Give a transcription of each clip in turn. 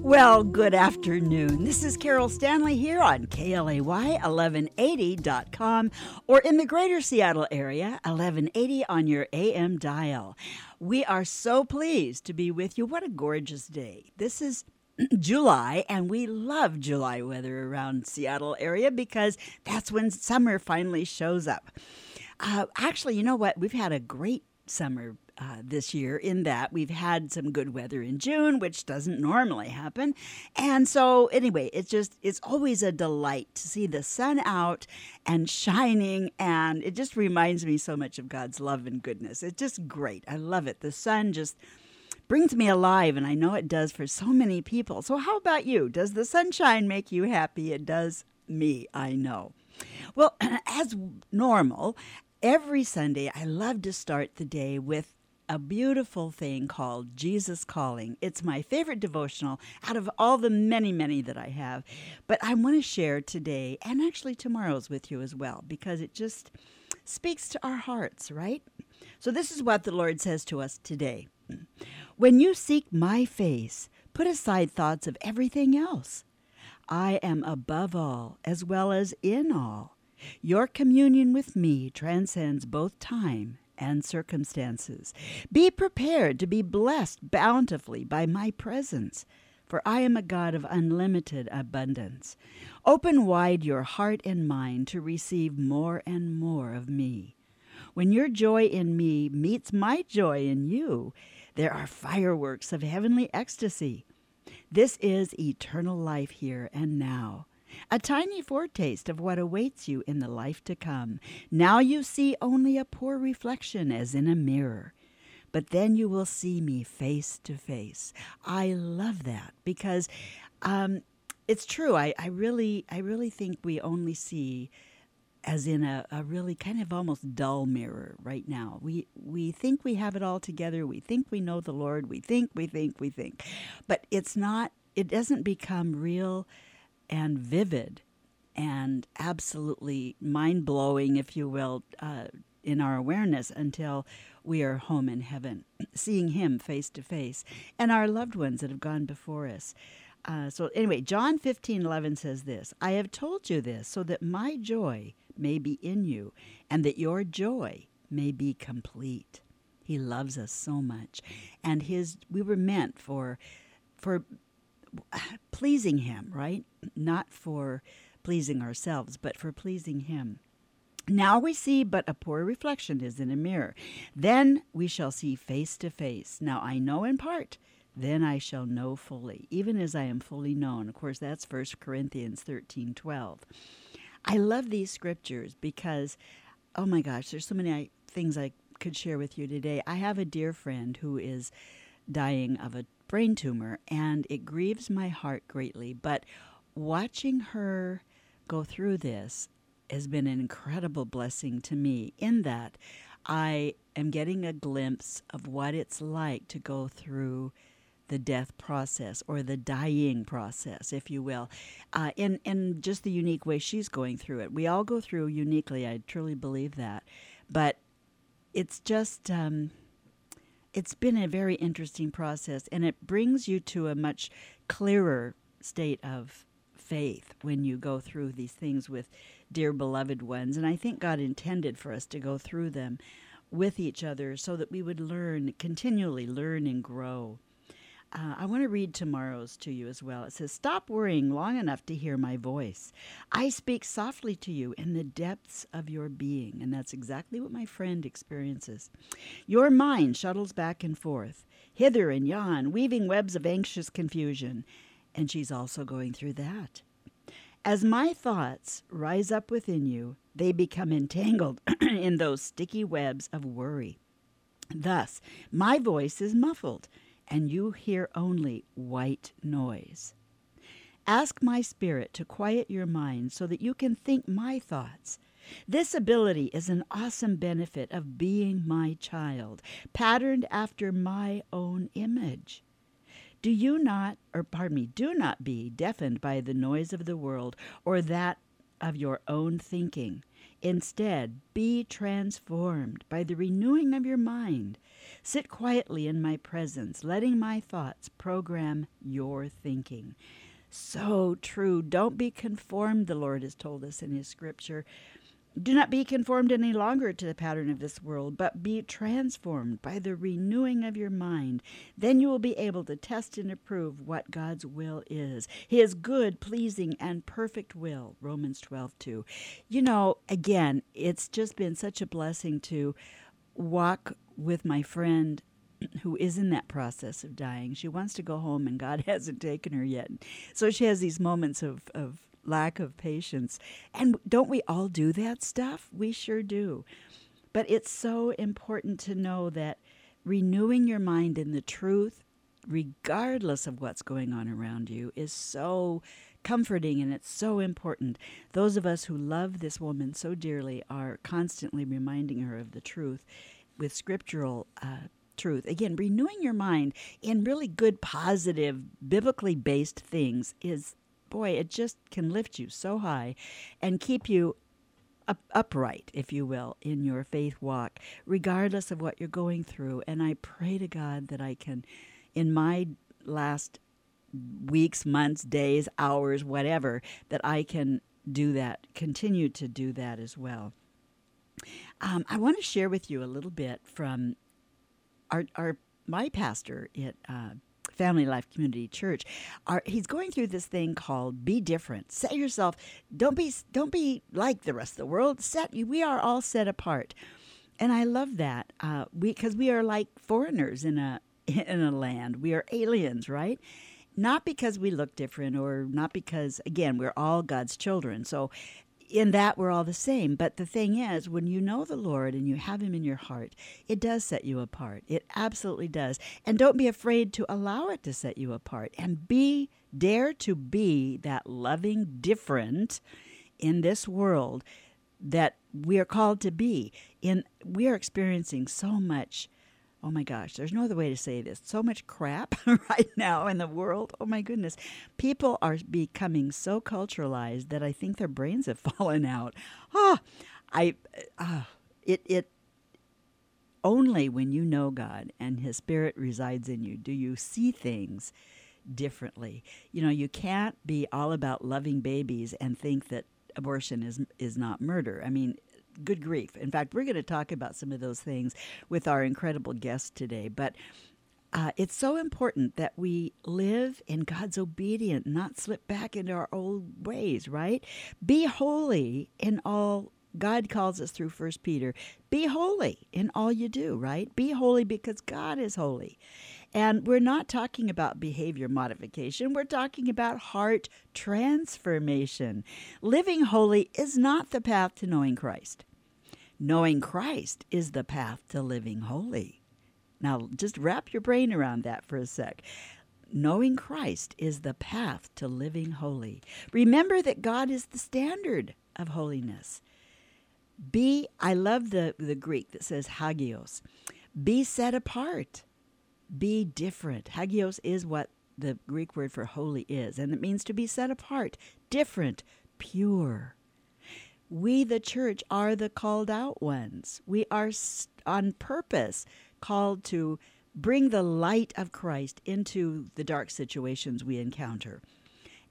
Well, good afternoon. This is Carol Stanley here on KLAY1180.com or in the greater Seattle area, 1180 on your AM dial. We are so pleased to be with you. What a gorgeous day. This is July, and we love July weather around Seattle area because that's when summer finally shows up. Uh, actually, you know what? We've had a great summer uh, this year in that we've had some good weather in June, which doesn't normally happen. And so, anyway, it's just, it's always a delight to see the sun out and shining. And it just reminds me so much of God's love and goodness. It's just great. I love it. The sun just brings me alive, and I know it does for so many people. So, how about you? Does the sunshine make you happy? It does me, I know. Well, as normal, every Sunday I love to start the day with a beautiful thing called Jesus Calling. It's my favorite devotional out of all the many, many that I have. But I want to share today and actually tomorrow's with you as well because it just speaks to our hearts, right? So, this is what the Lord says to us today When you seek my face, put aside thoughts of everything else. I am above all as well as in all. Your communion with me transcends both time and circumstances. Be prepared to be blessed bountifully by my presence, for I am a God of unlimited abundance. Open wide your heart and mind to receive more and more of me. When your joy in me meets my joy in you, there are fireworks of heavenly ecstasy. This is eternal life here and now a tiny foretaste of what awaits you in the life to come. Now you see only a poor reflection as in a mirror. But then you will see me face to face. I love that because um, it's true. I, I really, I really think we only see as in a, a really kind of almost dull mirror right now. We we think we have it all together. We think we know the Lord. We think, we think, we think. But it's not it doesn't become real and vivid and absolutely mind blowing, if you will, uh, in our awareness until we are home in heaven, seeing Him face to face, and our loved ones that have gone before us. Uh, so, anyway, John 15 11 says this I have told you this so that my joy may be in you and that your joy may be complete. He loves us so much. And his we were meant for for pleasing Him, right? Not for pleasing ourselves, but for pleasing Him. Now we see but a poor reflection is in a mirror. Then we shall see face to face. Now I know in part, then I shall know fully, even as I am fully known. Of course, that's 1 Corinthians 13 12. I love these scriptures because, oh my gosh, there's so many things I could share with you today. I have a dear friend who is dying of a brain tumor, and it grieves my heart greatly. But watching her go through this has been an incredible blessing to me in that I am getting a glimpse of what it's like to go through the death process or the dying process, if you will, uh, in just the unique way she's going through it. We all go through uniquely. I truly believe that, but it's just um, it's been a very interesting process, and it brings you to a much clearer state of faith when you go through these things with dear beloved ones. And I think God intended for us to go through them with each other so that we would learn, continually learn and grow. Uh, I want to read tomorrow's to you as well. It says, Stop worrying long enough to hear my voice. I speak softly to you in the depths of your being. And that's exactly what my friend experiences. Your mind shuttles back and forth, hither and yon, weaving webs of anxious confusion. And she's also going through that. As my thoughts rise up within you, they become entangled in those sticky webs of worry. Thus, my voice is muffled and you hear only white noise. Ask my spirit to quiet your mind so that you can think my thoughts. This ability is an awesome benefit of being my child, patterned after my own image. Do you not, or pardon me, do not be deafened by the noise of the world or that of your own thinking. Instead, be transformed by the renewing of your mind. Sit quietly in my presence, letting my thoughts program your thinking. So true. Don't be conformed, the Lord has told us in His scripture. Do not be conformed any longer to the pattern of this world, but be transformed by the renewing of your mind. Then you will be able to test and approve what God's will is. His good, pleasing, and perfect will. Romans 12, 2. You know, again, it's just been such a blessing to walk with my friend who is in that process of dying. She wants to go home, and God hasn't taken her yet. So she has these moments of, of lack of patience. And don't we all do that stuff? We sure do. But it's so important to know that renewing your mind in the truth, regardless of what's going on around you, is so comforting and it's so important. Those of us who love this woman so dearly are constantly reminding her of the truth with scriptural uh, truth. Again, renewing your mind in really good, positive, biblically based things is boy, it just can lift you so high and keep you up, upright, if you will, in your faith walk, regardless of what you're going through. And I pray to God that I can, in my last weeks, months, days, hours, whatever, that I can do that, continue to do that as well. Um, I want to share with you a little bit from our, our my pastor at uh, Family Life Community Church, are he's going through this thing called be different. Set yourself. Don't be don't be like the rest of the world. Set we are all set apart, and I love that. Uh, we because we are like foreigners in a in a land. We are aliens, right? Not because we look different, or not because again we're all God's children. So in that we're all the same. But the thing is, when you know the Lord and you have Him in your heart, it does set you apart. It absolutely does. And don't be afraid to allow it to set you apart. And be, dare to be that loving different in this world that we are called to be. In we are experiencing so much oh my gosh, there's no other way to say this. So much crap right now in the world. Oh my goodness. People are becoming so culturalized that I think their brains have fallen out. Ah, oh, I, uh, it, it, only when you know God and His Spirit resides in you do you see things differently. You know, you can't be all about loving babies and think that abortion is is not murder. I mean, good grief. In fact, we're going to talk about some of those things with our incredible guest today. But uh, it's so important that we live in God's obedience, not slip back into our old ways, right? Be holy in all God calls us through First Peter. Be holy in all you do, right? Be holy because God is holy. And we're not talking about behavior modification, we're talking about heart transformation. Living holy is not the path to knowing Christ. Knowing Christ is the path to living holy. Now, just wrap your brain around that for a sec. Knowing Christ is the path to living holy. Remember that God is the standard of holiness. Be, I love the, the Greek that says hagios. Be set apart. Be different. Hagios is what the Greek word for holy is, and it means to be set apart, different, pure. We, the church, are the called out ones. We are on purpose called to bring the light of Christ into the dark situations we encounter.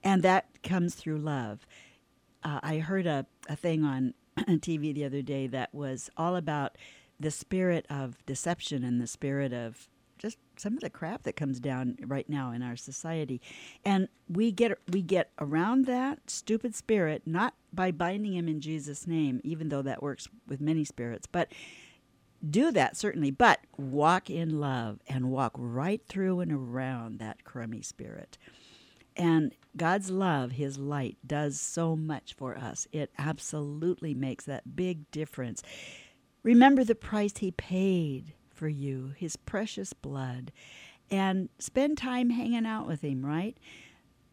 And that comes through love. Uh, I heard a, a thing on TV the other day that was all about the spirit of deception and the spirit of just some of the crap that comes down right now in our society and we get we get around that stupid spirit not by binding him in Jesus name even though that works with many spirits but do that certainly but walk in love and walk right through and around that crummy spirit and God's love, His light, does so much for us. It absolutely makes that big difference. Remember the price He paid for you, his precious blood, and spend time hanging out with him, right?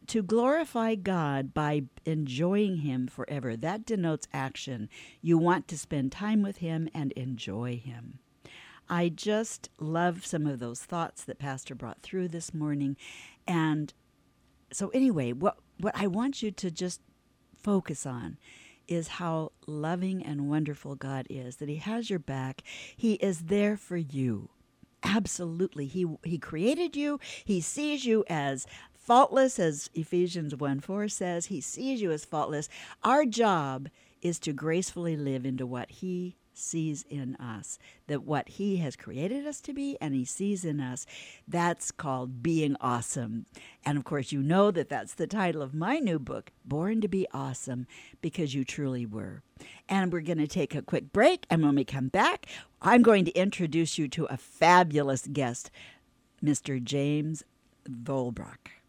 To glorify God by enjoying Him forever, that denotes action. You want to spend time with Him and enjoy Him. I just love some of those thoughts that Pastor brought through this morning. And so, anyway, what, what I want you to just focus on is how loving and wonderful God is, that He has your back. He is there for you. Absolutely. He, he created you, He sees you as faultless, as Ephesians 1 4 says. He sees you as faultless. Our job is to gracefully live into what He sees in us, that what He has created us to be and He sees in us, that's called being awesome. And of course, you know that that's the title of my new book, Born to Be Awesome, because you truly were. And we're going to take a quick break. And when we come back, I'm going to introduce you to a fabulous guest, Mr. James Vollbracht.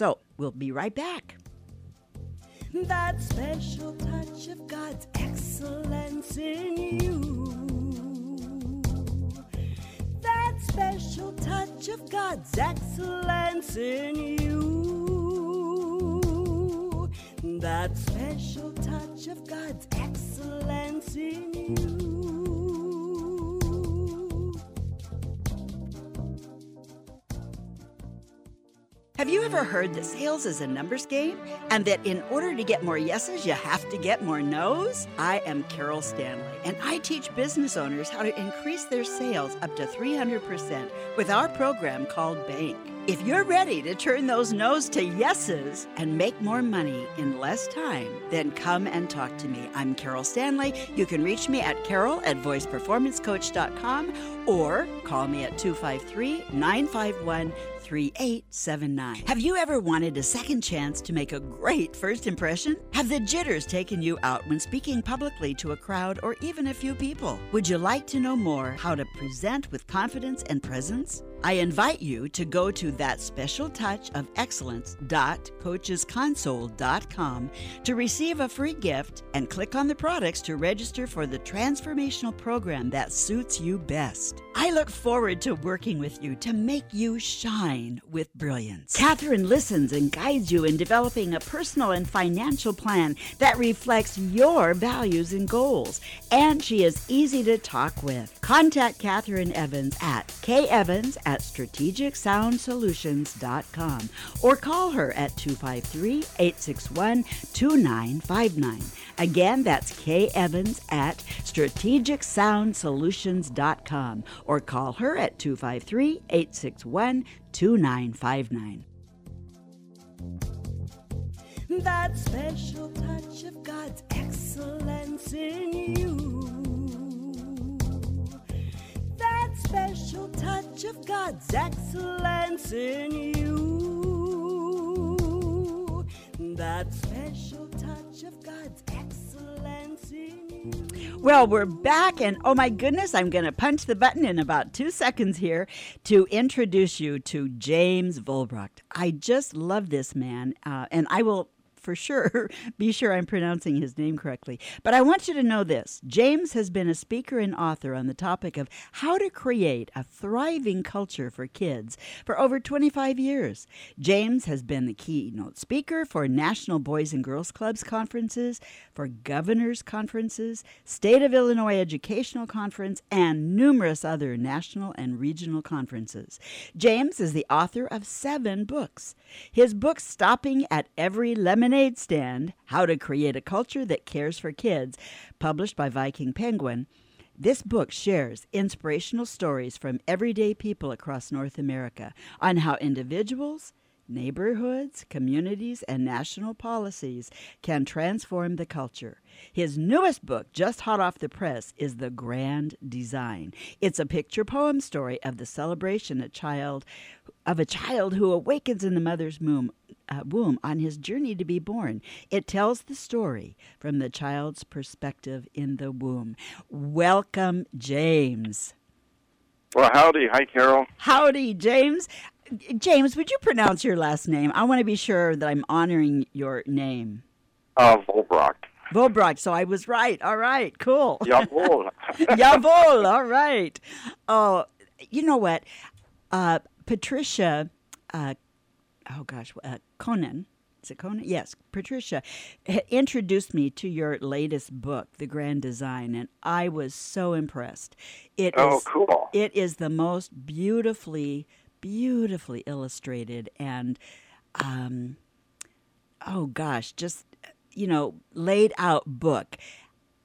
So we'll be right back. That special touch of God's excellence in you. That special touch of God's excellence in you. That special touch of God's excellence in you. Have you ever heard that sales is a numbers game and that in order to get more yeses, you have to get more nos? I am Carol Stanley, and I teach business owners how to increase their sales up to 300% with our program called Bank. If you're ready to turn those no's to yeses and make more money in less time, then come and talk to me. I'm Carol Stanley. You can reach me at carol at voiceperformancecoach.com or call me at 253 951 3879. Have you ever wanted a second chance to make a great first impression? Have the jitters taken you out when speaking publicly to a crowd or even a few people? Would you like to know more how to present with confidence and presence? I invite you to go to that special touch of excellence.coachesconsole.com to receive a free gift and click on the products to register for the transformational program that suits you best. I look forward to working with you to make you shine with brilliance. Catherine listens and guides you in developing a personal and financial plan that reflects your values and goals, and she is easy to talk with. Contact Catherine Evans at kevans strategicsoundsolutions.com or call her at 253 861 2959. Again, that's Kay Evans at strategicsoundsolutions.com or call her at 253 861 2959. That special touch of God's excellence in you. That special touch of God's excellence in you. That special touch of God's excellence in you. Well, we're back, and oh my goodness, I'm going to punch the button in about two seconds here to introduce you to James Vollbracht. I just love this man, uh, and I will for sure be sure I'm pronouncing his name correctly. But I want you to know this James has been a speaker and author on the topic of how to create a thriving culture for kids for over 25 years. James has been the keynote speaker for National Boys and Girls Clubs conferences, for governors' conferences, State of Illinois Educational Conference, and numerous other national and regional conferences. James is the author of seven books. His book, Stopping at Every Lemonade Stand How to Create a Culture That Cares for Kids, published by Viking Penguin. This book shares inspirational stories from everyday people across North America on how individuals, neighborhoods, communities, and national policies can transform the culture. His newest book, just hot off the press, is The Grand Design. It's a picture poem story of the celebration a child of a child who awakens in the mother's womb, uh, womb on his journey to be born. It tells the story from the child's perspective in the womb. Welcome, James. Well, howdy. Hi, Carol. Howdy, James. James, would you pronounce your last name? I want to be sure that I'm honoring your name. Uh, Vollbracht. Vollbracht, so I was right. All right, cool. Jawohl. Jawohl, all right. Oh, you know what? Uh, Patricia, uh, oh gosh, uh, Conan, is it Conan? Yes, Patricia introduced me to your latest book, The Grand Design, and I was so impressed. It Oh, is- cool. It is the most beautifully, beautifully illustrated and, um, oh gosh, just you know, laid out book.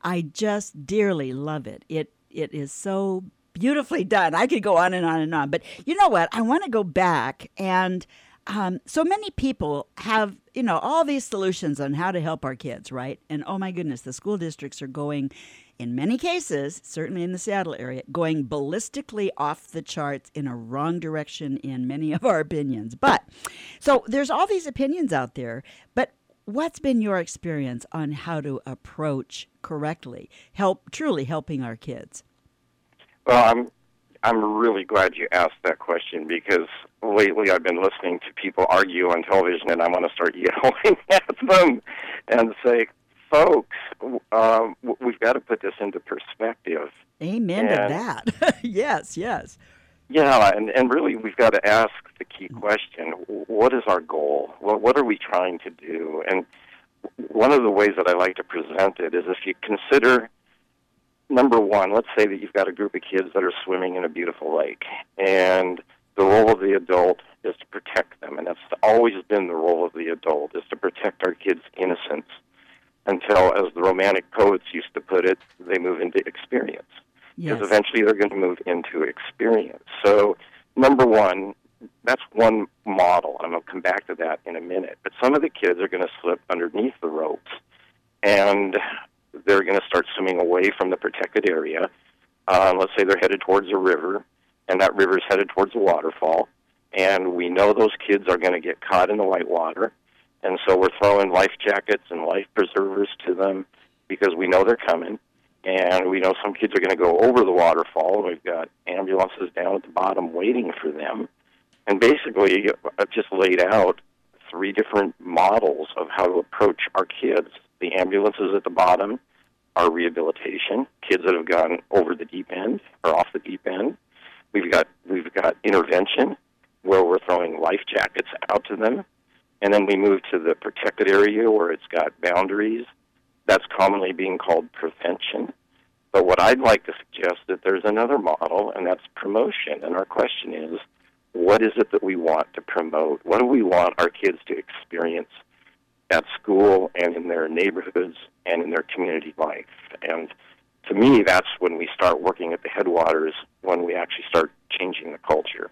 I just dearly love it. It it is so beautifully done. I could go on and on and on, but you know what? I want to go back and um, so many people have you know all these solutions on how to help our kids, right? And oh my goodness, the school districts are going. In many cases, certainly in the Seattle area, going ballistically off the charts in a wrong direction in many of our opinions. But so there's all these opinions out there, but what's been your experience on how to approach correctly help truly helping our kids Well, I'm I'm really glad you asked that question because lately I've been listening to people argue on television, and I want to start yelling at them and say, "Folks, uh, we've got to put this into perspective." amen to that yes yes Yeah, and and really we've got to ask the key question: What is our goal? What what are we trying to do? And one of the ways that I like to present it is if you consider number one, let's say that you've got a group of kids that are swimming in a beautiful lake, and the role of the adult is to protect them, and that's always been the role of the adult is to protect our kids' innocence until, as the romantic poets used to put it, they move into experience because yes eventually they're going to move into experience. So, number one, that's one model. and I'm going to come back to that in a minute. But some of the kids are going to slip underneath the ropes, and they're going to start swimming away from the protected area. Uh, let's say they're headed towards a river, and that river is headed towards a waterfall, and we know those kids are going to get caught in the white water, and so we're throwing life jackets and life preservers to them because we know they're coming and we know some kids are going to go over the waterfall. We've got ambulances down at the bottom waiting for them. And basically, I've just laid out three different models of how to approach our kids. The ambulances at the bottom are rehabilitation, kids that have gone over the deep end or off the deep end. We've got we've got intervention where we're throwing life jackets out to them. And then we move to the protected area where it's got boundaries that's commonly being called prevention. But what I'd like to suggest that there's another model, and that's promotion. And our question is, what is it that we want to promote? What do we want our kids to experience at school and in their neighborhoods and in their community life? And to me, that's when we start working at the headwaters, when we actually start changing the culture.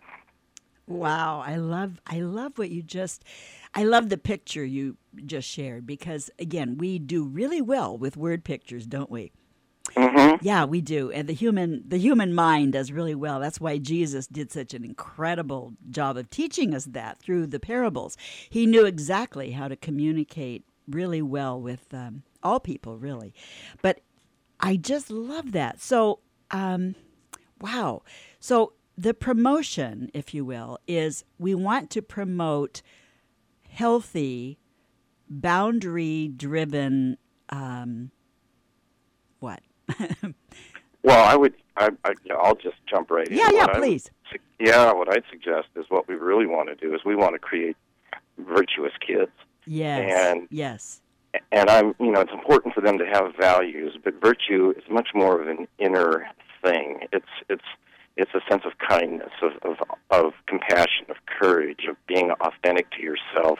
wow i love i love what you just i love the picture you just shared because again we do really well with word pictures don't we hmm Yeah, we do. And the human the human mind does really well. That's why Jesus did such an incredible job of teaching us that through the parables. He knew exactly how to communicate really well with um, all people, really. But I just love that. So, um, wow. So the promotion, if you will, is we want to promote healthy, boundary driven um, what? Well, I would. I, I, I'll just jump right in. Yeah, yeah, What please. yeah, what I'd suggest is what we really want to do is we want to create virtuous kids, Yes. And- yes. and I'm, you know, it's important for them to have values, but virtue is much more of an inner thing. It's it's it's a sense of kindness, of of, of compassion, of courage, of being authentic to yourself,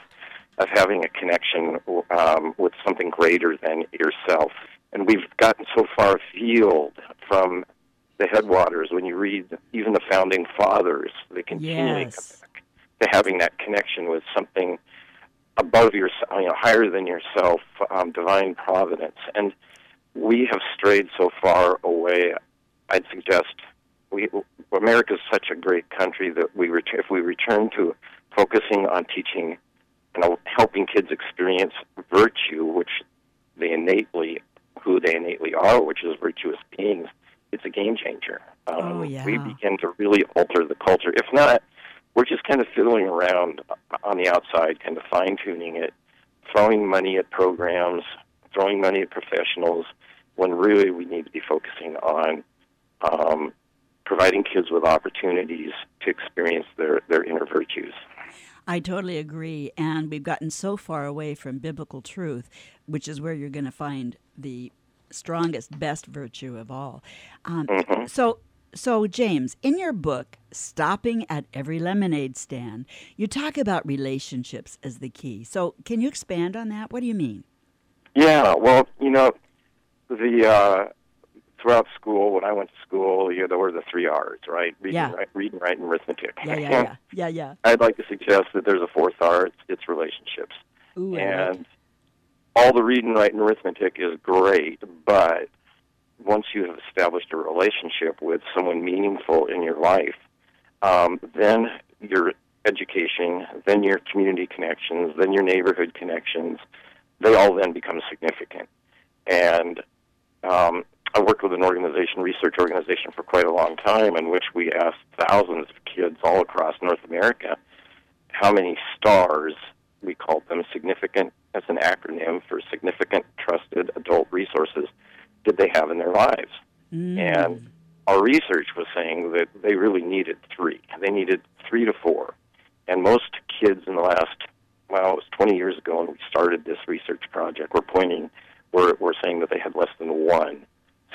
of having a connection um, with something greater than yourself. And we've gotten so far afield from the headwaters. When you read even the founding fathers, they continually Yes. come back to having that connection with something above yourself, you know, higher than yourself, um, divine providence. And we have strayed so far away. I'd suggest we America is such a great country that we ret- if we return to focusing on teaching and helping kids experience virtue, which they innately who they innately are, which is virtuous beings, it's a game changer. Um, Oh, yeah. We begin to really alter the culture. If not, we're just kind of fiddling around on the outside, kind of fine tuning it, throwing money at programs, throwing money at professionals, when really we need to be focusing on um, providing kids with opportunities to experience their, their inner virtues. I totally agree. And we've gotten so far away from biblical truth, which is where you're going to find the strongest, best virtue of all. Um, Mhm. So, so James, in your book, "Stopping at Every Lemonade Stand," you talk about relationships as the key. So, can you expand on that? What do you mean? Yeah, well, you know, the uh, throughout school when I went to school, you know, there were the three R's, right? Reading, Yeah. write, reading, write, and arithmetic. Yeah, yeah, yeah, yeah, yeah. I'd like to suggest that there's a fourth R. It's, it's relationships, Ooh, and all the reading, write, and arithmetic is great, but once you have established a relationship with someone meaningful in your life, um, then your education, then your community connections, then your neighborhood connections, they all then become significant. And um, I worked with an organization, research organization, for quite a long time, in which we asked thousands of kids all across North America how many stars we called them significant as an acronym for significant trusted adult resources did they have in their lives. Mm. and our research was saying that they really needed three. They needed three to four. And most kids in the last well it was 20 years ago when we started this research project we're pointing we're, we're saying that they had less than one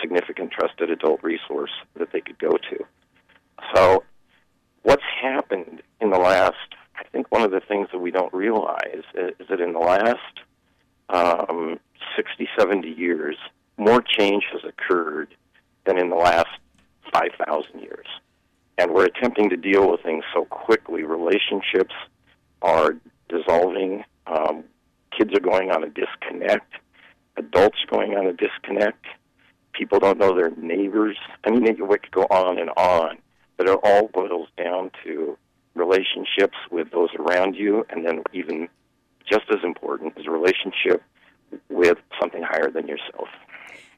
significant trusted adult resource that they could go to. So what's happened in the last one of the things that we don't realize is that in the last um, 60, 70 years, more change has occurred than in the last 5,000 years. And we're attempting to deal with things so quickly. Relationships are dissolving. Um, kids are going on a disconnect. Adults going on a disconnect. People don't know their neighbors. I mean, we could go on and on, but it all boils down to relationships with those around you, and then even just as important is a relationship with something higher than yourself.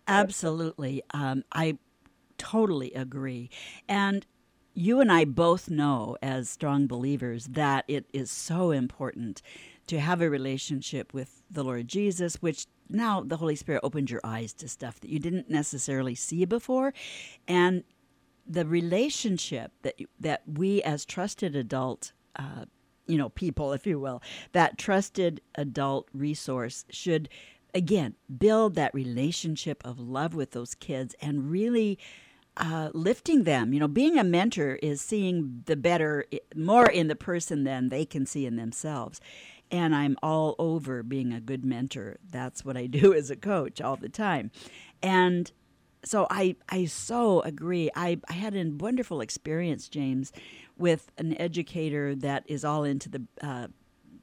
Absolutely. Um, I totally agree. And you and I both know, as strong believers, that it is so important to have a relationship with the Lord Jesus, which now the Holy Spirit opened your eyes to stuff that you didn't necessarily see before. And the relationship that that we as trusted adult uh, you know people if you will that trusted adult resource should again build that relationship of love with those kids and really uh, lifting them. You know being a mentor is seeing the better more in the person than they can see in themselves. And i'm all over being a good mentor. That's what i do as a coach all the time. And so I, I so agree. I, I had a wonderful experience, James, with an educator that is all into the uh,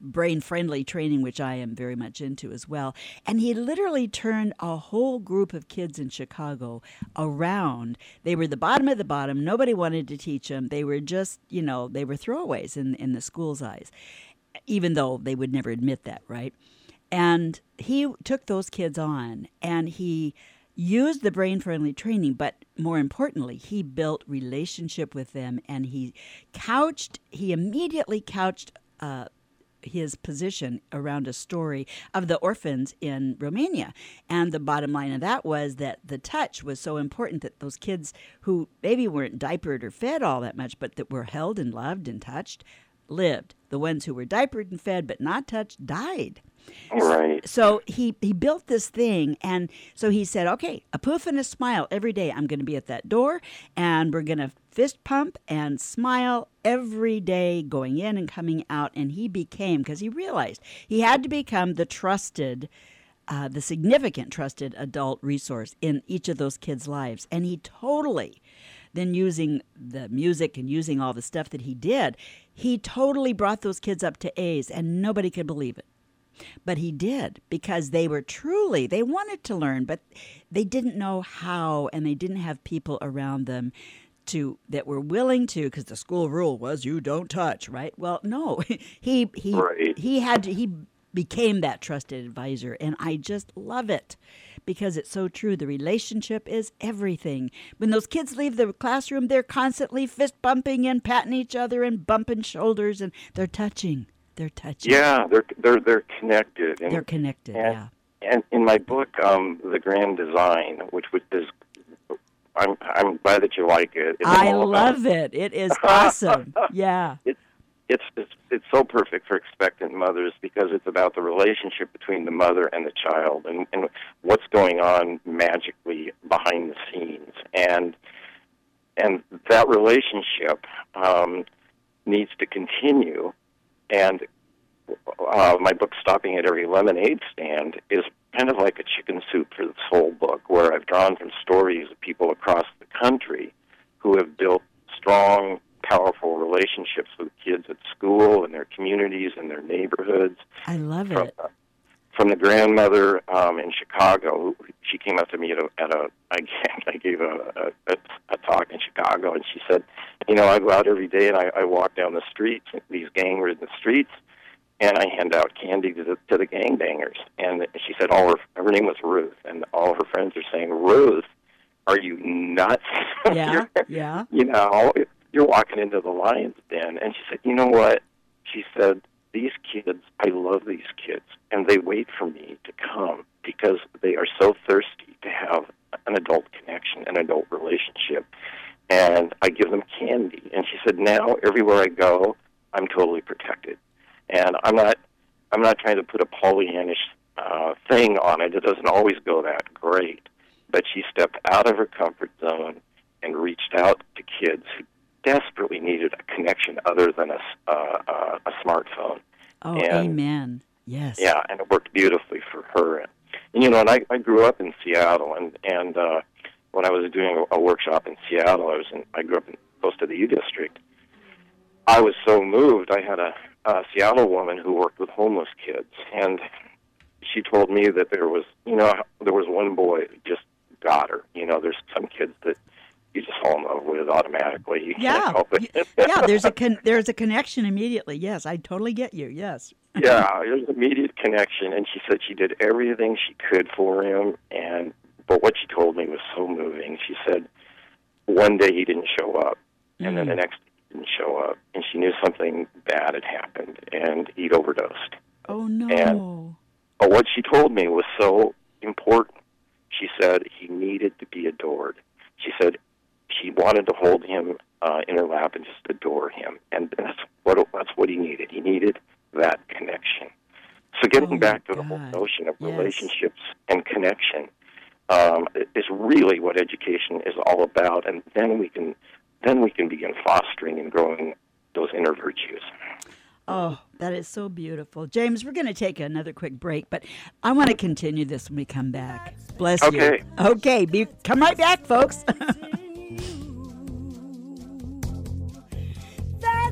brain friendly training, which I am very much into as well. And he literally turned a whole group of kids in Chicago around. They were the bottom of the bottom. Nobody wanted to teach them. They were just, you know, they were throwaways in, in the school's eyes, even though they would never admit that, right? And he took those kids on and he used the brain friendly training, but more importantly, he built relationship with them and he couched, he immediately couched uh, his position around a story of the orphans in Romania. And the bottom line of that was that the touch was so important that those kids who maybe weren't diapered or fed all that much, but that were held and loved and touched, lived. The ones who were diapered and fed but not touched died. Right. So he, he built this thing, and so he said, okay, a poof and a smile every day. I'm going to be at that door, and we're going to fist pump and smile every day, going in and coming out. And he became, because he realized he had to become the trusted, uh, the significant trusted adult resource in each of those kids' lives. And he totally, then using the music and using all the stuff that he did, he totally brought those kids up to A's, and nobody could believe it. But he did because they were truly, they wanted to learn, but they didn't know how and they didn't have people around them to that were willing to because the school rule was you don't touch, right? Well, no. he he Right. he had to, he became that trusted advisor and I just love it because it's so true. The relationship is everything. When those kids leave the classroom, they're constantly fist bumping and patting each other and bumping shoulders and they're touching. They're touching. Yeah, they're they're they're connected. And, They're connected, and, yeah. And in my book, um, The Grand Design, which was, is, I'm I'm glad that you like it. It's I love it. It is awesome. Yeah. it's it's it's so perfect for expectant mothers because it's about the relationship between the mother and the child and, and what's going on magically behind the scenes. And and that relationship um, needs to continue. And uh, my book, Stopping at Every Lemonade Stand, is kind of like a chicken soup for this whole book, where I've drawn from stories of people across the country who have built strong, powerful relationships with kids at school and their communities and their neighborhoods. I love From, it. uh, from the grandmother um, in Chicago, who- she came up to me at a, at a I gave, I gave a, a, a talk in Chicago, and she said, you know, I go out every day and I, I walk down the streets, these gang-ridden streets, and I hand out candy to the to the gangbangers. And she said, all her her name was Ruth, and all her friends are saying, Ruth, are you nuts? Yeah, yeah. you know, you're walking into the lion's den. And she said, you know what? She said, these kids, I love these kids, and they wait for me to come because they are so thirsty to have an adult connection, an adult relationship. And I give them candy. And she said, now everywhere I go, I'm totally protected. And I'm not, I'm not trying to put a Pollyannish uh, thing on it. It doesn't always go that great. But she stepped out of her comfort zone and reached out to kids who desperately needed a connection other than a, uh, uh, a smartphone. Oh, and- amen. Yes. Yeah, and it worked beautifully for her. And, you know, and I, I grew up in Seattle, and and uh, when I was doing a, a workshop in Seattle, I was in, I grew up in, close to the U District. I was so moved. I had a, a Seattle woman who worked with homeless kids, and she told me that there was, you know, there was one boy who just got her. You know, there's some kids that you just fall in love with automatically. You Yeah. it. yeah, there's a con- there's a connection immediately. Yes, I totally get you. Yes. yeah, there's an immediate connection, and she said she did everything she could for him. And but what she told me was so moving. She said one day he didn't show up, and then the hmm. next day he didn't show up, and she knew something bad had happened, and he'd overdosed. Oh no. And- But what she told me was so important. She said he needed to be adored. She said she wanted to hold him uh, in her lap and just adore him, and that's what that's what he needed. He needed that connection. So getting Oh, back to the whole notion of Yes. relationships and connection um, is really what education is all about, and then we can then we can begin fostering and growing those inner virtues. Oh, that is so beautiful. James, we're going to take another quick break, but I want to continue this when we come back. Bless Okay. you. Okay. Be, come right back, folks.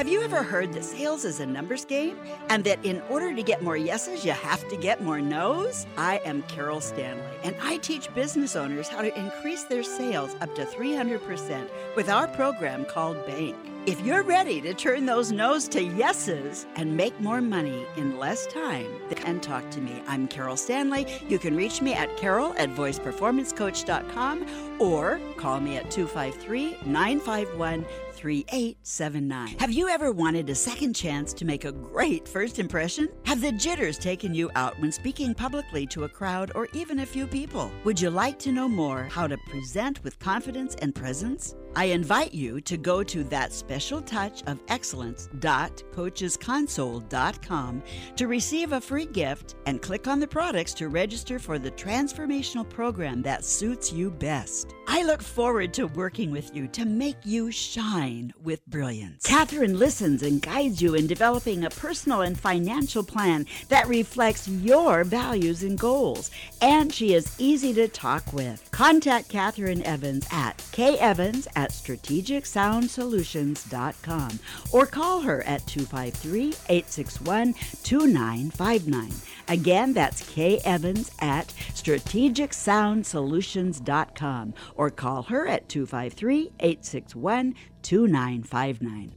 Have you ever heard that sales is a numbers game and that in order to get more yeses, you have to get more nos? I am Carol Stanley, and I teach business owners how to increase their sales up to 300% with our program called Bank. If you're ready to turn those no's to yeses and make more money in less time, then talk to me. I'm Carol Stanley. You can reach me at carol at voiceperformancecoach.com or call me at 253 951 3879. Have you ever wanted a second chance to make a great first impression? Have the jitters taken you out when speaking publicly to a crowd or even a few people? Would you like to know more how to present with confidence and presence? I invite you to go to that special touch of excellence.coachesconsole.com to receive a free gift and click on the products to register for the transformational program that suits you best. I look forward to working with you to make you shine with brilliance. Catherine listens and guides you in developing a personal and financial plan that reflects your values and goals, and she is easy to talk with. Contact Catherine Evans at kevans at strategicsoundsolutions.com or call her at 253 861 2959. Again, that's Kay Evans at strategicsoundsolutions.com or call her at 253 861 2959.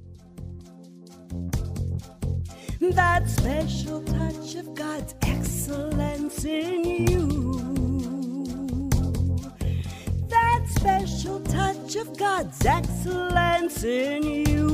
That special touch of God's excellence in you. That special touch of God's excellence in you.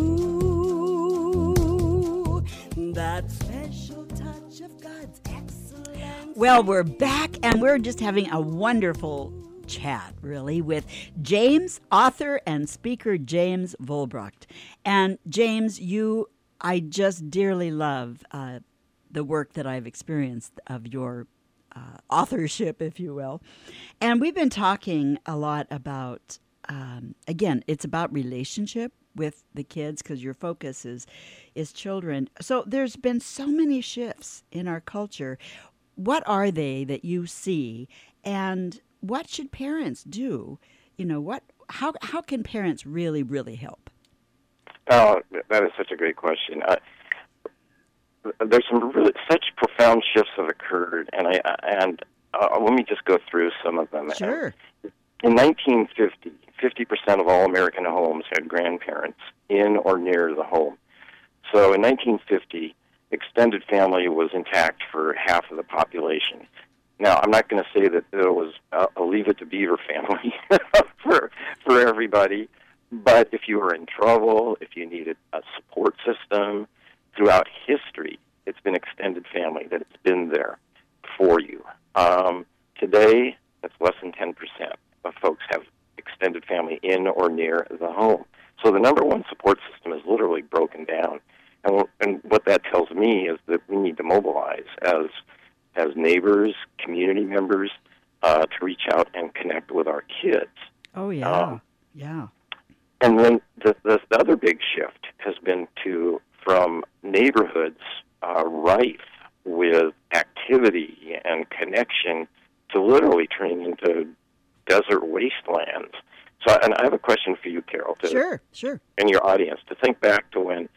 That special touch of God's excellence. Well, we're back and we're just having a wonderful chat, really, with James, author and speaker James Vollbracht. And James, you, I just dearly love uh, the work that I've experienced of your uh, authorship, if you will. And we've been talking a lot about, um, again, it's about relationship with the kids because your focus is is children. So there's been so many shifts in our culture. What are they that you see, and what should parents do? You know, what how how can parents really really help? Oh, that is such a great question. Uh, there's some really such profound shifts have occurred, and I and uh, let me just go through some of them. Sure. In 1950, 50% of all American homes had grandparents in or near the home. So in 1950, extended family was intact for half of the population. Now, I'm not going to say that it was a, a Leave It to Beaver family for for everybody, but if you were in trouble, if you needed a support system, throughout history, it's been extended family that it's been there for you. Um, today, that's less than 10% of folks have extended family in or near the home. So the number one support system is literally broken down. And, and what that tells me is that we need to mobilize as as neighbors, community members, uh, to reach out and connect with our kids. Oh yeah, um, yeah. And then the, the the other big shift has been to from neighborhoods uh, rife with activity and connection to literally turning into desert wastelands. So, and I have a question for you, Carol, to, sure, sure, and your audience to think back to when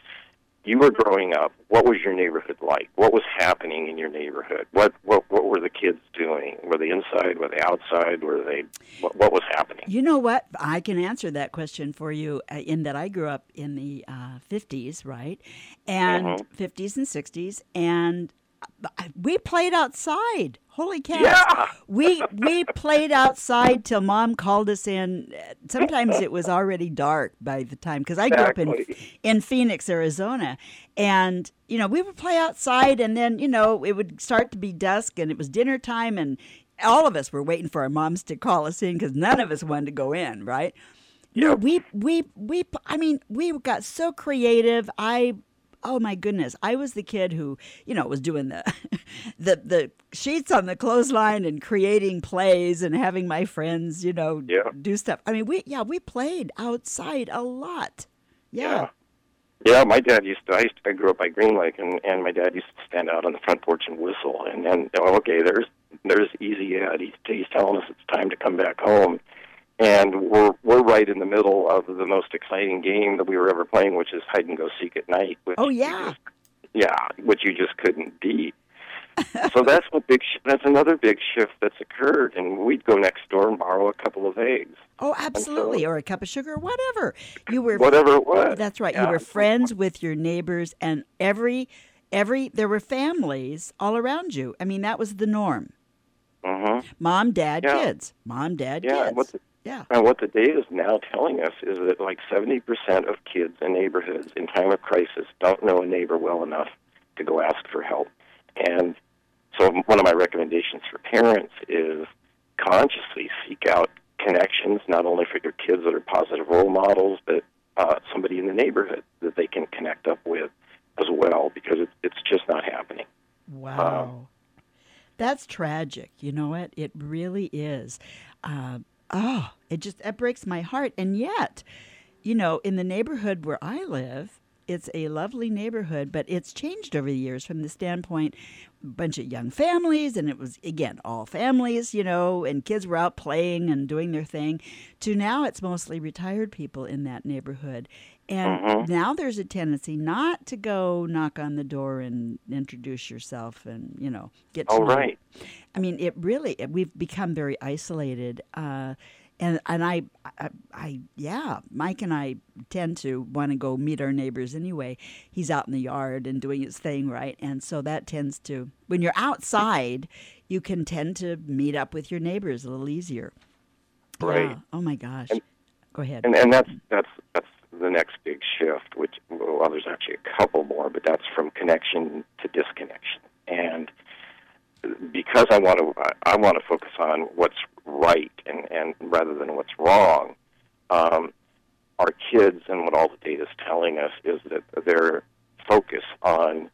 you were growing up, what was your neighborhood like? What was happening in your neighborhood? What what what were the kids doing? Were they inside? Were they outside? Were they what, what was happening? You know what? I can answer that question for you uh, in that I grew up in the uh, 50s, right? And mm-hmm. 50s and 60s and we played outside. Holy cow! Yeah. we we played outside till mom called us in. Sometimes it was already dark by the time because I grew up in in Phoenix, Arizona, and you know we would play outside, and then you know it would start to be dusk, and it was dinner time, and all of us were waiting for our moms to call us in because none of us wanted to go in, right? No, we we we. I mean, we got so creative. I oh my goodness, I was the kid who, you know, was doing the the the sheets on the clothesline and creating plays and having my friends, you know, yeah. do stuff. I mean, we yeah, we played outside a lot. Yeah. yeah. Yeah, my dad used to. I used to. I grew up by Green Lake, and and my dad used to stand out on the front porch and whistle. And then, oh, okay, there's there's Easy Ed. He's he's telling us it's time to come back home and we're we're right in the middle of the most exciting game that we were ever playing, which is hide and go seek at night. Oh yeah, just, yeah, which you just couldn't beat. so that's what big. Sh- that's another big shift that's occurred, and we'd go next door and borrow a couple of eggs. Oh, absolutely, so, or a cup of sugar, whatever. You were whatever it was. That's right. Yeah. You were friends with your neighbors, and every every there were families all around you. I mean, that was the norm. Mm-hmm. Mom, dad, yeah. kids. Mom, dad, yeah, kids. What's yeah. And what the data is now telling us is that like 70% of kids in neighborhoods in time of crisis don't know a neighbor well enough to go ask for help. And so one of my recommendations for parents is consciously seek out connections, not only for your kids that are positive role models, but uh, somebody in the neighborhood that they can connect up with as well, because it, it's just not happening. Wow. Uh, That's tragic. You know what? It really is. Uh, oh, it just that breaks my heart. And yet, you know, in the neighborhood where I live, it's a lovely neighborhood, but it's changed over the years from the standpoint a bunch of young families and it was again all families, you know, and kids were out playing and doing their thing to now it's mostly retired people in that neighborhood. And mm-hmm. now there's a tendency not to go knock on the door and introduce yourself and, you know, get to oh, know. right. I mean, it really we've become very isolated. Uh, and and I, I, I, yeah, Mike and I tend to want to go meet our neighbors anyway. He's out in the yard and doing his thing, right? And so that tends to, when you're outside, you can tend to meet up with your neighbors a little easier. Right. Yeah. Oh my gosh. And, Go ahead. And and that's that's that's the next big shift. Which well, there's actually a couple more, but that's from connection to disconnection. And because I want to I want to focus on what's right and and rather than what's wrong. Um, our kids and what all the data is telling us is that their focus on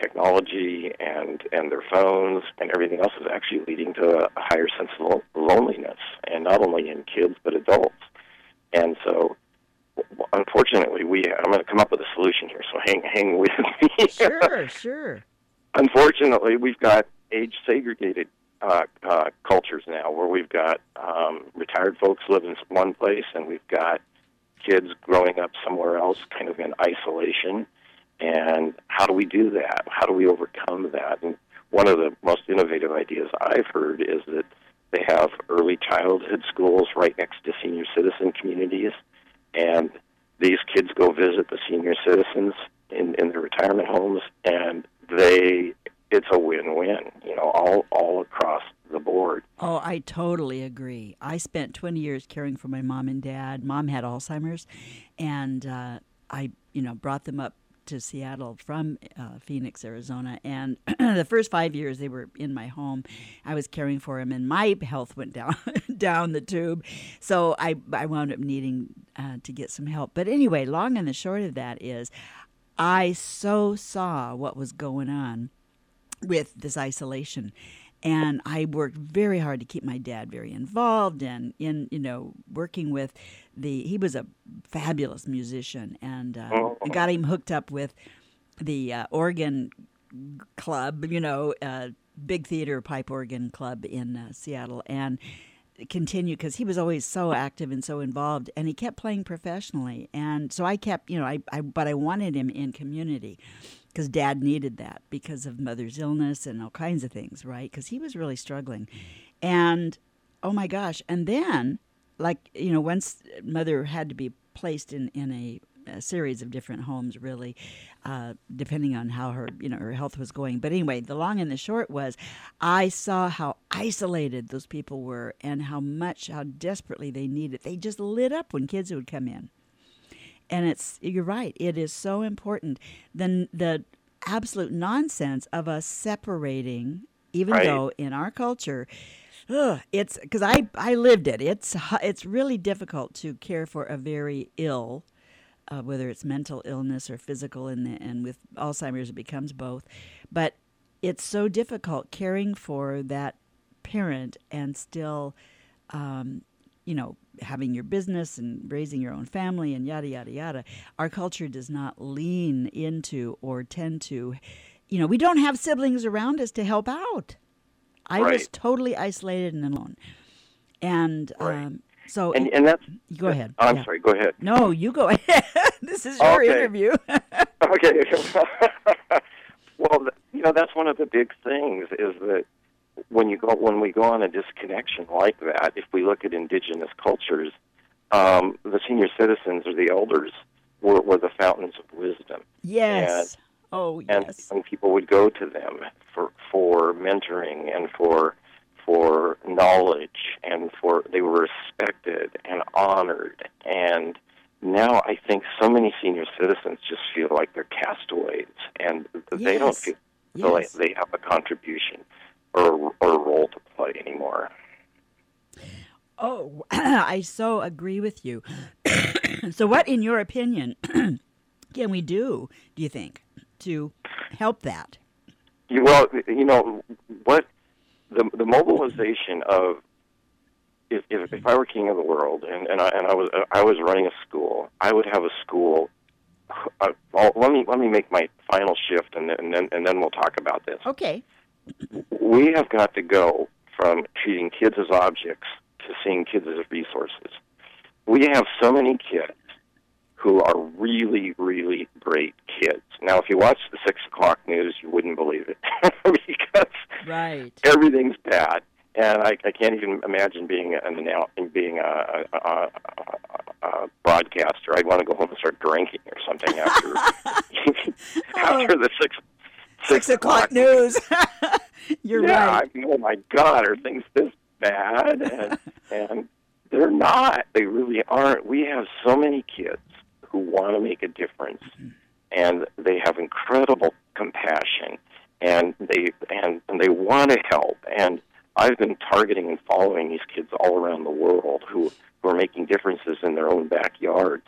technology and and their phones and everything else is actually leading to a higher sense of loneliness, and not only in kids but adults. And so, unfortunately, we I'm going to come up with a solution here. So hang hang with me. sure, sure. Unfortunately, we've got age segregated uh, uh, cultures now, where we've got um, retired folks live in one place, and we've got kids growing up somewhere else, kind of in isolation. And how do we do that? How do we overcome that? And one of the most innovative ideas I've heard is that they have early childhood schools right next to senior citizen communities, and these kids go visit the senior citizens in, in their retirement homes, and they it's a win-win, you know, all all across the board. Oh, I totally agree. I spent 20 years caring for my mom and dad. Mom had Alzheimer's, and uh, I, you know, brought them up to Seattle from uh, Phoenix, Arizona. And the first five years they were in my home, I was caring for him, and my health went down down the tube. So I I wound up needing uh, to get some help. But anyway, long and the short of that is, I so saw what was going on with this isolation and I worked very hard to keep my dad very involved and in you know working with the he was a fabulous musician and uh, oh. got him hooked up with the uh, organ club you know uh, big theater pipe organ club in uh, Seattle and continue because he was always so active and so involved and he kept playing professionally and so I kept you know I, I but I wanted him in community because dad needed that because of mother's illness and all kinds of things, right? Because he was really struggling. And oh my gosh. And then, like, you know, once mother had to be placed in, in a, a series of different homes, really, uh, depending on how her, you know, her health was going. But anyway, the long and the short was I saw how isolated those people were and how much, how desperately they needed. They just lit up when kids would come in and it's you're right it is so important. Then the absolute nonsense of us separating even right. though in our culture ugh, it's because I, I lived it. It's it's really difficult to care for a very ill uh, whether it's mental illness or physical and, and with alzheimer's it becomes both. But it's so difficult caring for that parent and still um, you know, having your business and raising your own family and yada, yada, yada. Our culture does not lean into or tend to, you know, we don't have siblings around us to help out. I right. was totally isolated and alone. And right. um, so, and, and that's go ahead. Oh, I'm yeah. sorry. Go ahead. No, you go ahead. this is your okay. interview. okay. well, you know, that's one of the big things is that when you go when we go on a disconnection like that, if we look at indigenous cultures, um, the senior citizens or the elders were, were the fountains of wisdom. Yes. And, oh, yes. And, and people would go to them for for mentoring and for for knowledge and for they were respected and honored and now I think so many senior citizens just feel like they're castaways and yes. they don't feel yes. like they have a contribution or, or role to play anymore. Oh, I so agree with you. so, what, in your opinion, can we do, do you think, to help that? Well, you know, what the, the mobilization of if, if, if I were king of the world and, and, I, and I was I was running a school, I would have a school. Uh, let me let me make my final shift, and then and then, and then we'll talk about this. Okay we have got to go from treating kids as objects to seeing kids as resources. We have so many kids who are really, really great kids. Now, if you watch the six o'clock news, you wouldn't believe it because right. everything's bad, and I, I can't even imagine being an being a, a, a, a broadcaster. I'd want to go home and start drinking or something after after the six six o'clock news. You're yeah, right. I mean, oh my God, are things this bad? And, and They're not. They really aren't. We have so many kids who want to make a difference, and they have incredible compassion, and they and, and they want to help. And I've been targeting and following these kids all around the world who who are making differences in their own backyards.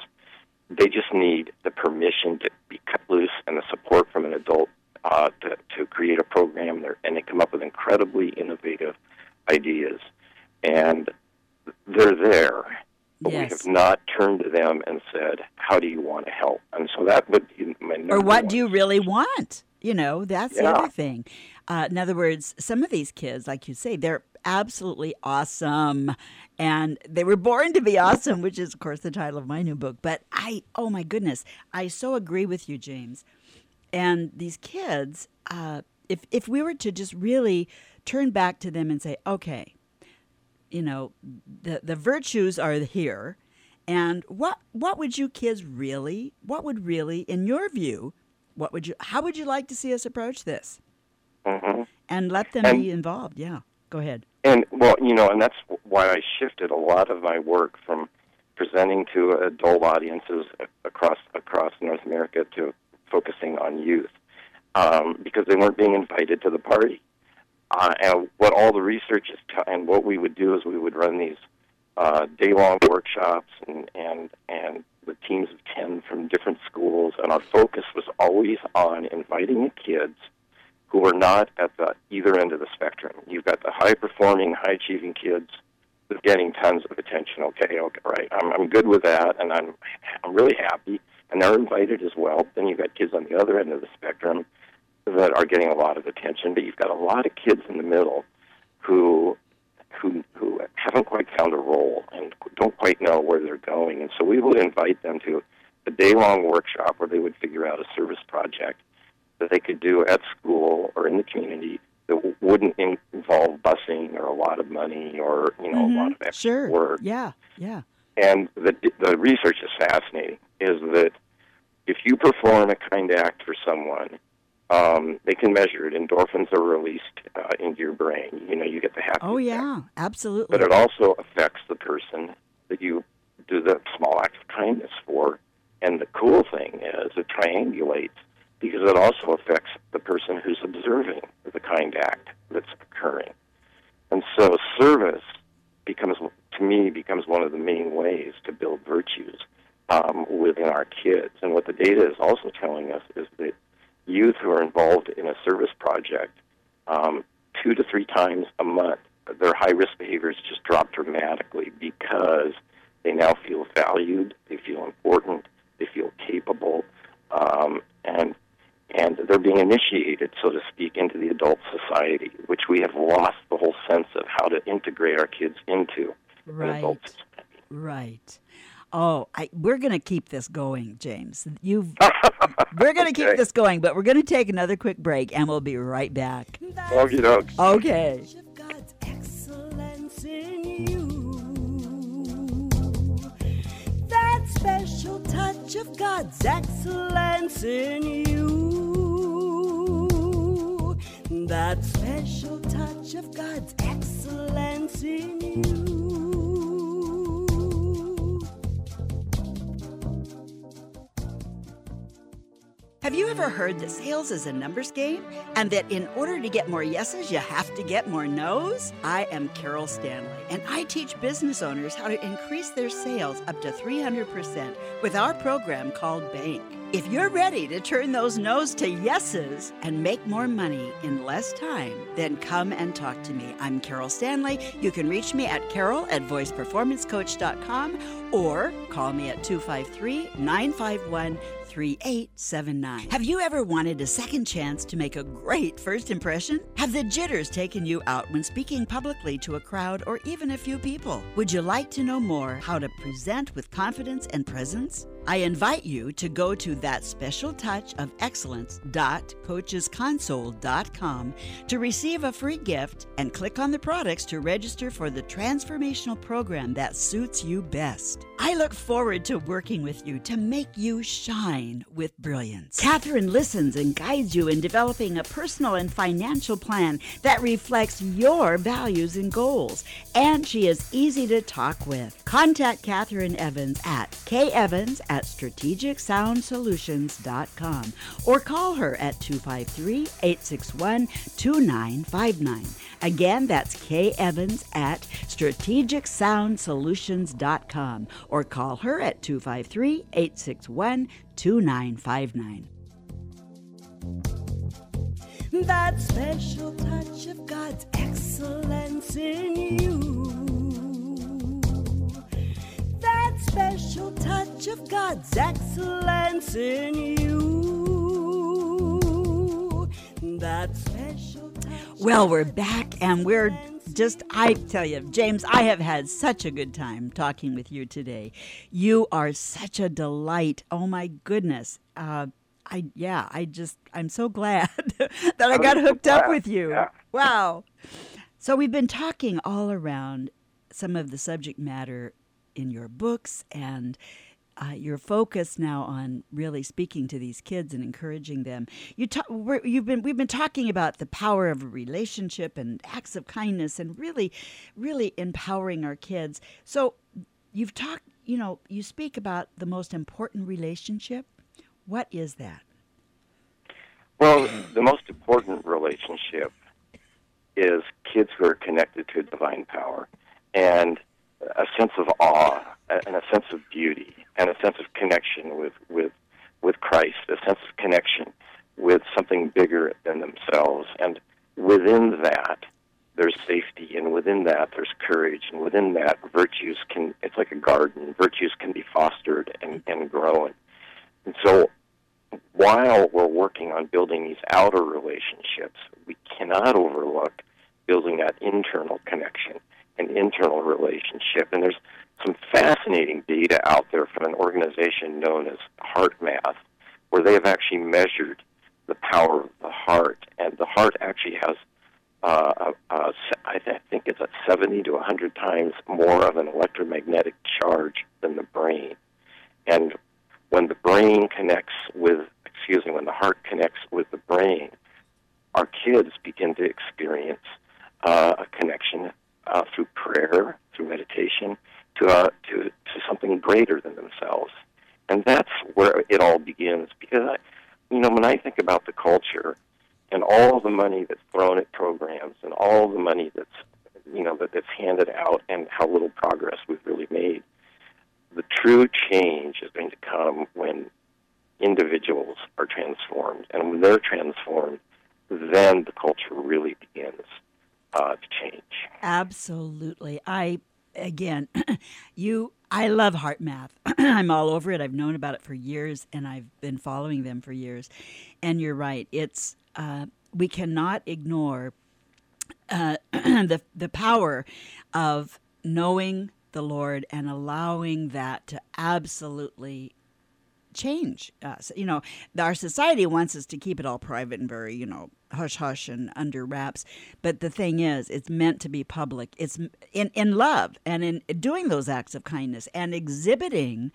They just need the permission to be cut loose and the support from an adult uh, to, to create a program there, and they come up with incredibly innovative ideas. And they're there, but we have not turned to them and said, "How do you want to help?" And so that would be my or what one. do you really want? You know, that's the other thing. Uh, in other words, some of these kids, like you say, they're absolutely awesome. And they were born to be awesome, which is, of course, the title of my new book. But I, oh my goodness, I so agree with you, James. And these kids, uh, if, if we were to just really turn back to them and say, okay, you know, the, the virtues are here. And what what would you kids really, what would really, in your view, what would you, how would you like to see us approach this? Mhm. And let them And- be involved. Yeah, go ahead. And well, you know, and that's why I shifted a lot of my work from presenting to adult audiences across across North America to focusing on youth um, because they weren't being invited to the party. Uh, and what all the research is, t- and what we would do is we would run these uh, day-long workshops and and and with teams of ten from different schools, and our focus was always on inviting the kids who are not at the either end of the spectrum. You've got the high performing, high achieving kids who are getting tons of attention. Okay, okay, right. I'm I'm good with that and I'm I'm really happy and they're invited as well. Then you've got kids on the other end of the spectrum that are getting a lot of attention, but you've got a lot of kids in the middle who who who haven't quite found a role and don't quite know where they're going. And so we would invite them to a day long workshop where they would figure out a service project that they could do at school or in the community that wouldn't involve busing or a lot of money or you know a lot mm-hmm. of extra Sure. work. Yeah, yeah. And the the research is fascinating. Is that if you perform a kind act for someone, um, they can measure it. Endorphins are released uh, into your brain. You know, you get the happy. Oh, effect. yeah, absolutely. But it also affects the person that you do the small act of kindness for. And the cool thing is it triangulates because it also affects the person who's observing the kind act that's occurring. And so service becomes, to me, becomes one of the main ways to build virtues um, within our kids. And what the data is also telling us is that youth who are involved in a service project um, two to three times a month, their high risk behaviors just drop dramatically because they now feel valued, they feel important, they feel capable, um, and and they're being initiated, so to speak, into the adult society, which we have lost the whole sense of how to integrate our kids into Right. Right. Oh, I, we're going to keep this going, James. You've we're going to keep this going, but we're going to take another quick break and we'll be right back. Okie doke. Okay. touch of God's excellence in you. That special touch of God's excellence in you. That special touch of God's excellence in you. Have you ever heard that sales is a numbers game and that in order to get more yeses, you have to get more nos? I am Carol Stanley, and I teach business owners how to increase their sales up to 300% with our program called Bank. If you're ready to turn those no's to yeses and make more money in less time, then come and talk to me. I'm Carol Stanley. You can reach me at carol at voiceperformancecoach.com or call me at 253 951 3879. Have you ever wanted a second chance to make a great first impression? Have the jitters taken you out when speaking publicly to a crowd or even a few people? Would you like to know more how to present with confidence and presence? I invite you to go to that special touch of excellence.coachesconsole.com to receive a free gift and click on the products to register for the transformational program that suits you best. I look forward to working with you to make you shine with brilliance. Catherine listens and guides you in developing a personal and financial plan that reflects your values and goals. And she is easy to talk with. Contact Catherine Evans at kevans at strategicsoundsolutions.com or call her at 253 861 2959. Again, that's Kay Evans at strategicsoundsolutions.com or call her at 253 861 2959. That special touch of God's excellence in you. That special touch of God's excellence in you. That special touch. Well, we're back and we're just, I tell you, James, I have had such a good time talking with you today. You are such a delight. Oh my goodness. Uh, I yeah, I just I'm so glad that I got hooked up with you. Yeah. Wow. So we've been talking all around some of the subject matter in your books and uh, your focus now on really speaking to these kids and encouraging them. You talk, you've been we've been talking about the power of a relationship and acts of kindness and really, really empowering our kids. So you've talked, you know, you speak about the most important relationship. What is that? Well, the most important relationship been following them for years. And you're right. It's uh, we cannot ignore uh, the the power of knowing the Lord and allowing that to absolutely change us. You know, our society wants us to keep it all private and very, you know, hush hush and under wraps. But the thing is, it's meant to be public. It's in in love and in doing those acts of kindness and exhibiting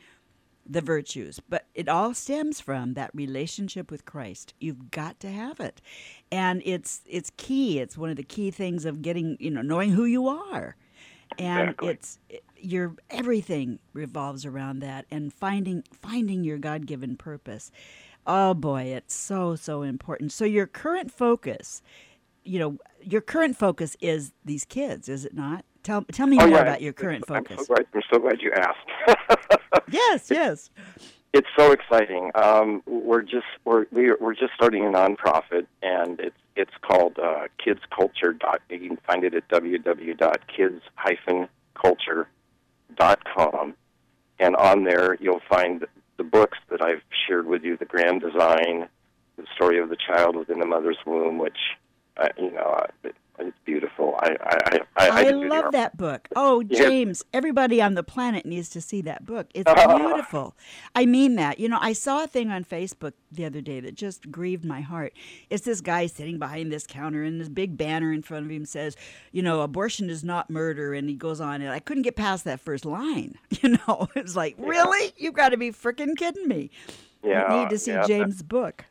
the virtues. But it all stems from that relationship with Christ. You've got to have it. And it's it's key. It's one of the key things of getting, you know, knowing who you are. And Exactly. it's your everything revolves around that and finding finding your God-given purpose. Oh boy, it's so so important. So your current focus, you know, your current focus is these kids, is it not? Tell tell me Oh, more yeah, about your current I'm focus. so glad, I'm so glad you asked. Yes, yes. it's so exciting. Um, we're just we're we're we're just starting a nonprofit, and it's it's called uh, Kids Culture. Dot, you can find it at www.kids-culture.com, and on there you'll find the books that I've shared with you: the Grand Design, the story of the child within the mother's womb, which uh, you know uh, it's beautiful. I I I, I, I, love that book. Oh. James, everybody on the planet needs to see that book. It's beautiful. I mean that. You know, I saw a thing on Facebook the other day that just grieved my heart. It's this guy sitting behind this counter and this big banner in front of him says, you know, abortion is not murder. And he goes on, and I couldn't get past that first line. You know, it's like, really? You've got to be freaking kidding me. Yeah, need to see yeah, James' book.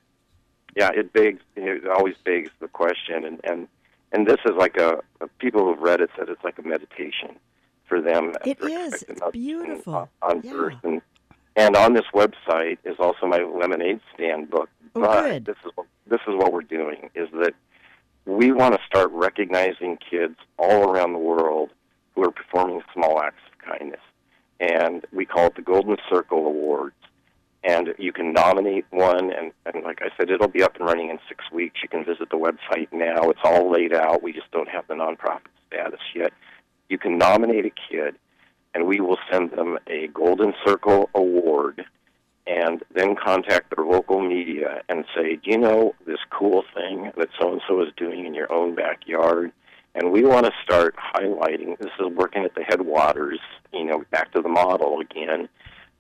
yeah, it begs, it always begs the question, and and and this is like a, people who've read it said it's like a meditation for them. It is. It's beautiful. On, on Yeah. Earth, and and on this website is also my lemonade stand book. Oh, but good. this is what- this is what we're doing is that we want to start recognizing kids all around the world who are performing small acts of kindness, and we call it the Golden Circle Awards. And you can nominate one, and, and like I said, it'll be up and running in six weeks. You can visit the website now. It's all laid out. We just don't have the nonprofit status yet. You can nominate a kid, and we will send them a Golden Circle Award, and then contact their local media and say, Do you know this cool thing that so and so is doing in your own backyard? And we want to start highlighting this is working at the headwaters, you know, back to the model again,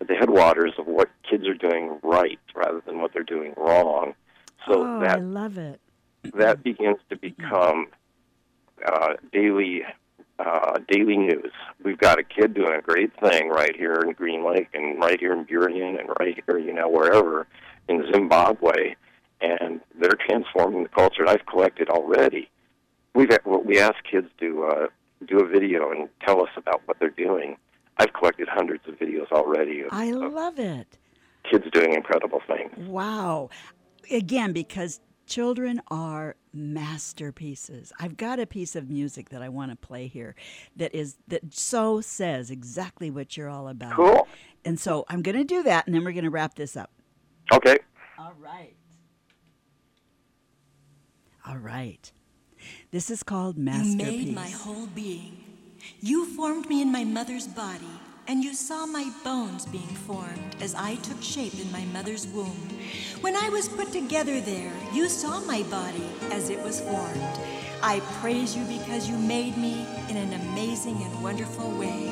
at the headwaters of what kids are doing right rather than what they're doing wrong. So oh, I that love it. that begins to become uh, daily uh, daily news. We've got a kid doing a great thing right here in Green Lake and right here in Burien and right here, you know, wherever in Zimbabwe, and they're transforming the culture. And I've collected already. We've we ask kids to uh, do a video and tell us about what they're doing. I've collected hundreds of videos already of, I of love it. kids doing incredible things. Wow. Again, because children are masterpieces. I've got a piece of music that I want to play here that is that so says exactly what you're all about. Cool. And so I'm going to do that and then we're going to wrap this up. Okay. All right. All right. This is called masterpiece. You Masterpiece. made my whole being. You formed me in my mother's body, and you saw my bones being formed as I took shape in my mother's womb. When I was put together there, you saw my body as it was formed. I praise you because you made me in an amazing and wonderful way.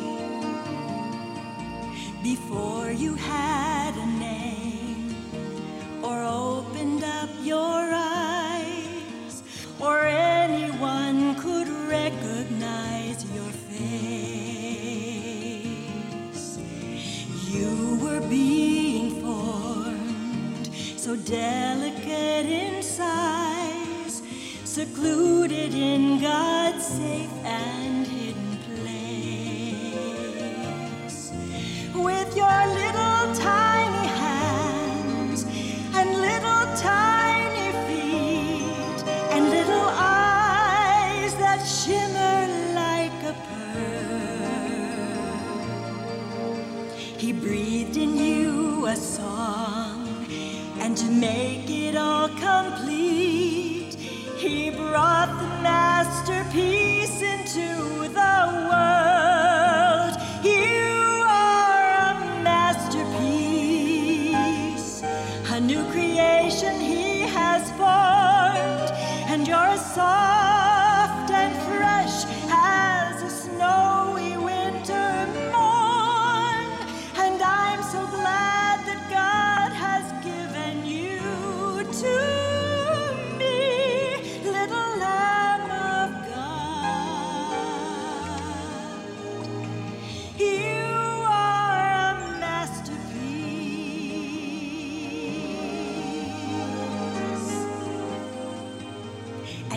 Before you had a name, or opened up your eyes, delicate in size, secluded in God's safe and hidden place. With your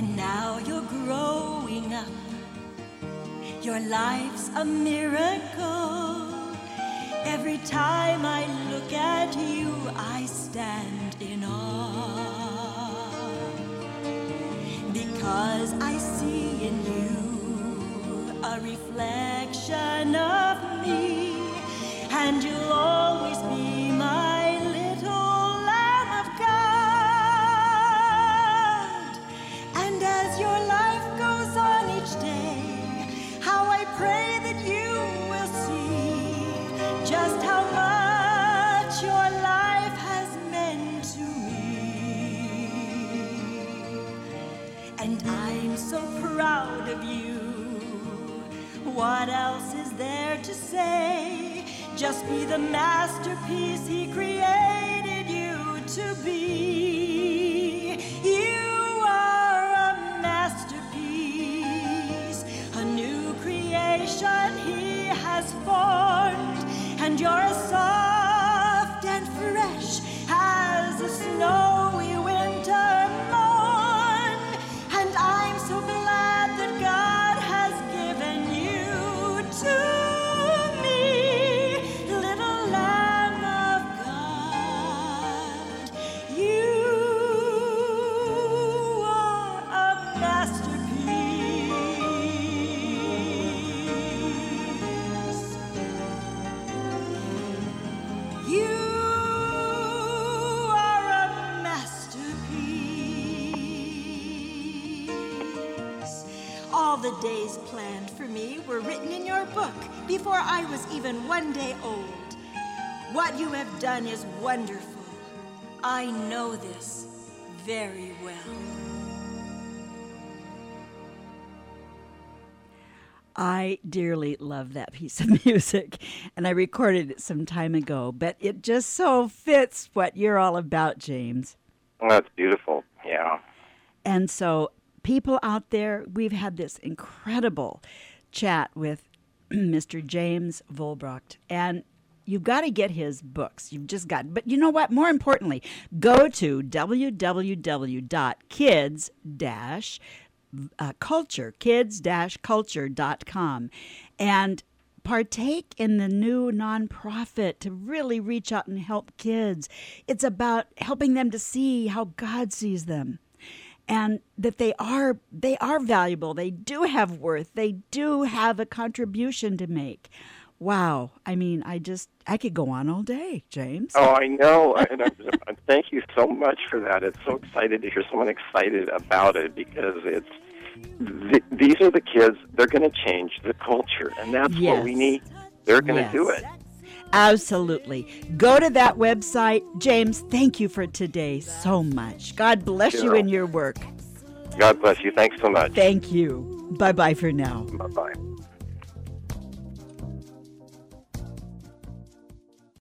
And now you're growing up. Your life's a miracle. Every time I look at you, I stand in awe. Because I see in Just be the masterpiece he created the days planned for me were written in your book before I was even one day old. What you have done is wonderful. I know this very well. I dearly love that piece of music, and I recorded it some time ago, but it just so fits what you're all about, James. Oh, that's beautiful. Yeah. And so, people out there, we've had this incredible chat with Mr. James Vollbracht, and you've got to get his books. You've just got, but you know what? More importantly, go to www.kids uh, culture, kids-culture.com, and partake in the new nonprofit to really reach out and help kids. It's about helping them to see how God sees them and that they are they are valuable. They do have worth. They do have a contribution to make. Wow. I mean, I just I could go on all day, James. Oh, I know. and I, thank you so much for that. It's so excited to hear someone excited about it because it's th- these are the kids. They're going to change the culture, and that's Yes. what we need. They're going to Yes. do it. Absolutely. Go to that website. James, thank you for today so much. God bless you in your work. God bless you. Thanks so much. Thank you. Bye bye for now. Bye bye.